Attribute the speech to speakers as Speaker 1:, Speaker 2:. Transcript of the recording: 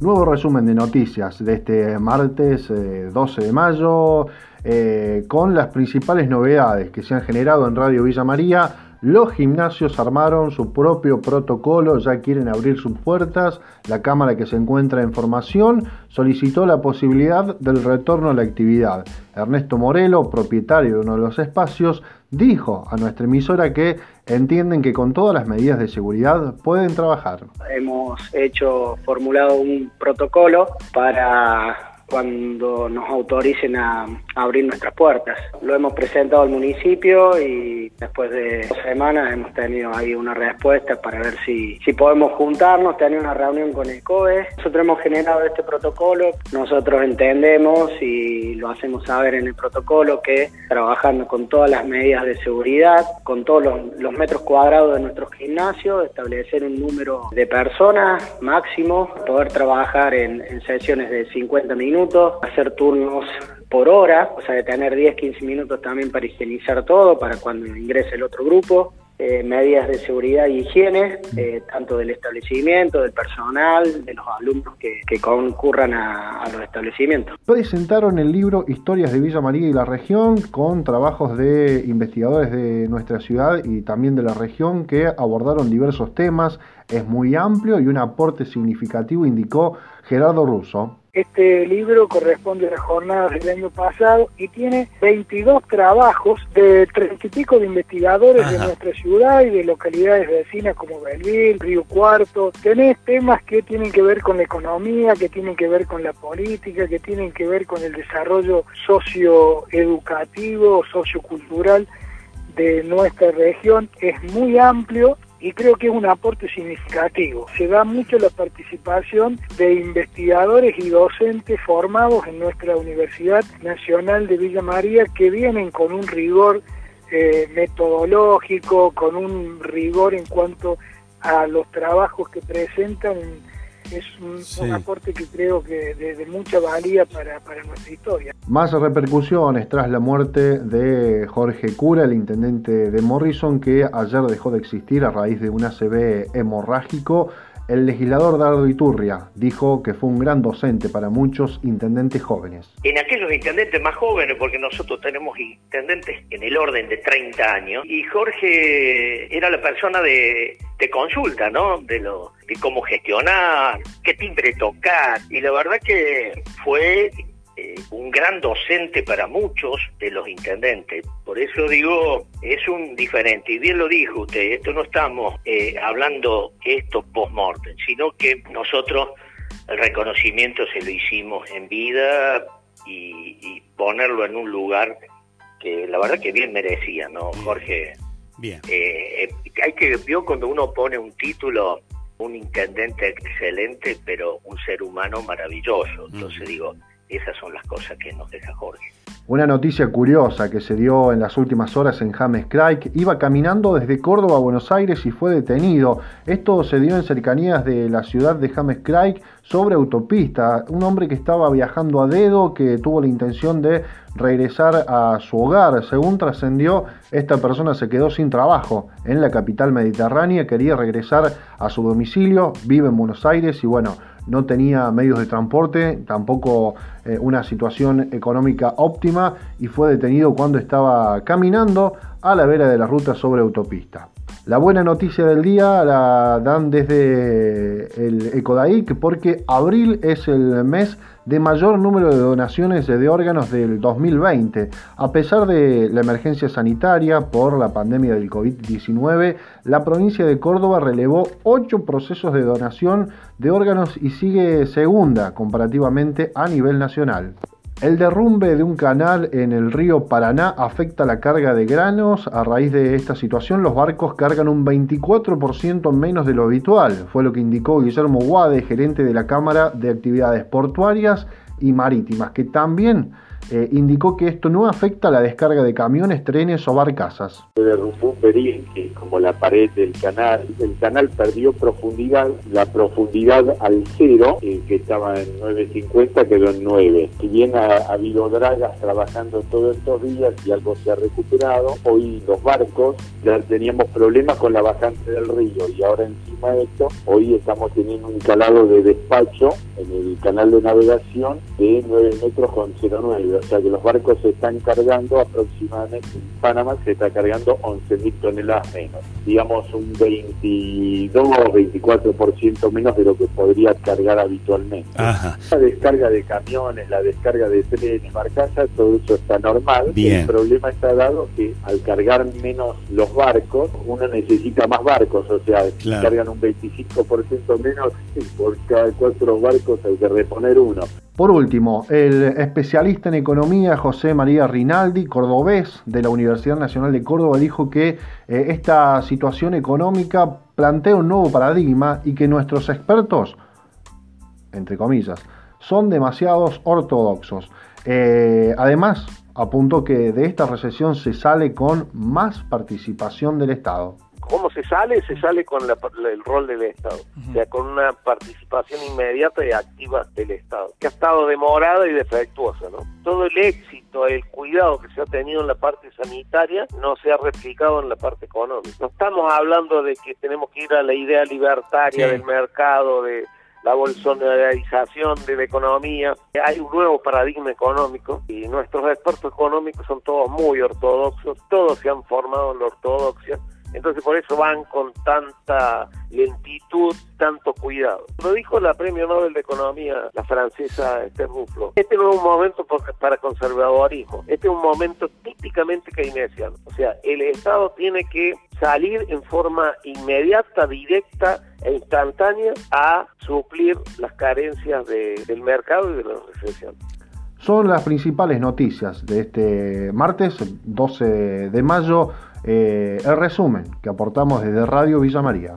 Speaker 1: Nuevo resumen de noticias de este martes 12 de mayo con las principales novedades que se han generado en Radio Villa María los gimnasios armaron su propio protocolo, ya quieren abrir sus puertas. La Cámara que se encuentra en formación solicitó la posibilidad del retorno a la actividad. Ernesto Morelo, propietario de uno de los espacios, dijo a nuestra emisora que entienden que con todas las medidas de seguridad pueden trabajar.
Speaker 2: Hemos hecho, formulado un protocolo para cuando nos autoricen a, abrir nuestras puertas. Lo hemos presentado al municipio y después de dos semanas hemos tenido ahí una respuesta para ver si, si podemos juntarnos, tener una reunión con el COE. Nosotros hemos generado este protocolo, nosotros entendemos y lo hacemos saber en el protocolo que trabajando con todas las medidas de seguridad, con todos los, metros cuadrados de nuestro gimnasio, establecer un número de personas máximo, poder trabajar en, en sesiones de 50 minutos hacer turnos por hora, o sea, de tener 10, 15 minutos también para higienizar todo, para cuando ingrese el otro grupo, eh, medidas de seguridad y higiene, eh, tanto del establecimiento, del personal, de los alumnos que, concurran a, a, los establecimientos.
Speaker 1: Presentaron el libro Historias de Villa María y la región con trabajos de investigadores de nuestra ciudad y también de la región que abordaron diversos temas. Es muy amplio y un aporte significativo, indicó Gerardo Russo.
Speaker 3: Este libro corresponde a las jornadas del año pasado y tiene 22 trabajos de treinta y pico de investigadores de nuestra ciudad y de localidades vecinas como Belville, Río Cuarto. Tenés temas que tienen que ver con la economía, que tienen que ver con la política, que tienen que ver con el desarrollo socioeducativo, sociocultural de nuestra región. Es muy amplio y creo que es un aporte significativo. Se da mucho la participación de investigadores y docentes formados en nuestra Universidad Nacional de Villa María que vienen con un rigor eh, metodológico, con un rigor en cuanto a los trabajos que presentan es un, aporte que creo que de, mucha valía para, nuestra historia.
Speaker 1: Más repercusiones tras la muerte de Jorge Cura, el intendente de Morrison, que ayer dejó de existir a raíz de un ACV hemorrágico. El legislador Dardo Iturria dijo que fue un gran docente para muchos intendentes jóvenes.
Speaker 4: En aquellos intendentes más jóvenes, porque nosotros tenemos intendentes en el orden de 30 años, y Jorge era la persona de, consulta, ¿no? De, lo, de cómo gestionar, qué timbre tocar, y la verdad que fue un gran docente para muchos de los intendentes. Por eso digo, es un diferente. Y bien lo dijo usted, esto no estamos eh, hablando esto post-mortem, sino que nosotros el reconocimiento se lo hicimos en vida y, ponerlo en un lugar que la verdad que bien merecía, ¿no, Jorge? Bien. Eh, hay que, vio cuando uno pone un título, un intendente excelente, pero un ser humano maravilloso. Entonces digo, esas son las cosas que nos deja Jorge.
Speaker 1: Una noticia curiosa que se dio en las últimas horas en James Craig. Iba caminando desde Córdoba a Buenos Aires y fue detenido. Esto se dio en cercanías de la ciudad de James Craig sobre autopista. Un hombre que estaba viajando a dedo, que tuvo la intención de regresar a su hogar. Según trascendió, esta persona se quedó sin trabajo en la capital mediterránea, quería regresar a su domicilio, vive en Buenos Aires y bueno, no tenía medios de transporte, tampoco eh, una situación económica óptima y fue detenido cuando estaba caminando a la vera de la ruta sobre autopista. La buena noticia del día la dan desde el Ecodaic porque abril es el mes de mayor número de donaciones de órganos del 2020. A pesar de la emergencia sanitaria por la pandemia del COVID-19, la provincia de Córdoba relevó ocho procesos de donación de órganos y sigue segunda comparativamente a nivel nacional. El derrumbe de un canal en el río Paraná afecta la carga de granos. A raíz de esta situación, los barcos cargan un 24% menos de lo habitual. Fue lo que indicó Guillermo Guade, gerente de la Cámara de Actividades Portuarias y Marítimas, que también eh, indicó que esto no afecta a la descarga de camiones, trenes o barcazas.
Speaker 5: Se derrumbó un que como la pared del canal. El canal perdió profundidad, la profundidad al cero, eh, que estaba en 9.50, quedó en 9. Si bien ha, habido dragas trabajando todos estos días y algo se ha recuperado, hoy los barcos ya teníamos problemas con la bajante del río y ahora encima a esto, hoy estamos teniendo un calado de despacho en el canal de navegación de 9 metros con 0,9, o sea que los barcos se están cargando aproximadamente, en Panamá se está cargando 11.000 toneladas menos, digamos un 22 o 24% menos de lo que podría cargar habitualmente. La descarga de camiones, la descarga de trenes, barcazas, todo eso está normal. El problema está dado que al cargar menos los barcos, uno necesita más barcos, o sea, cargan un 25% menos y por cada cuatro barcos hay que reponer uno.
Speaker 1: Por último, el especialista en economía José María Rinaldi, cordobés de la Universidad Nacional de Córdoba, dijo que eh, esta situación económica plantea un nuevo paradigma y que nuestros expertos, entre comillas, son demasiados ortodoxos. Eh, además, apuntó que de esta recesión se sale con más participación del Estado.
Speaker 6: ¿Cómo se sale? Se sale con el rol del Estado, o sea, con una participación inmediata y activa del Estado, que ha estado demorada y defectuosa, ¿no? Todo el éxito, el cuidado que se ha tenido en la parte sanitaria no se ha replicado en la parte económica. No estamos hablando de que tenemos que ir a la idea libertaria del mercado, de la bolsonarización de la economía. Hay un nuevo paradigma económico y nuestros expertos económicos son todos muy ortodoxos, todos se han formado en la ortodoxia entonces por eso van con tanta lentitud, tanto cuidado. Lo dijo la premio Nobel de Economía, la francesa Esther Duflo. Este no es un momento para conservadorismo, este es un momento típicamente keynesiano. O sea, el Estado tiene que salir en forma inmediata, directa e instantánea a suplir las carencias del mercado y de la recesión.
Speaker 1: Son las principales noticias de este martes 12 de mayo. Eh, el resumen que aportamos desde Radio Villa María.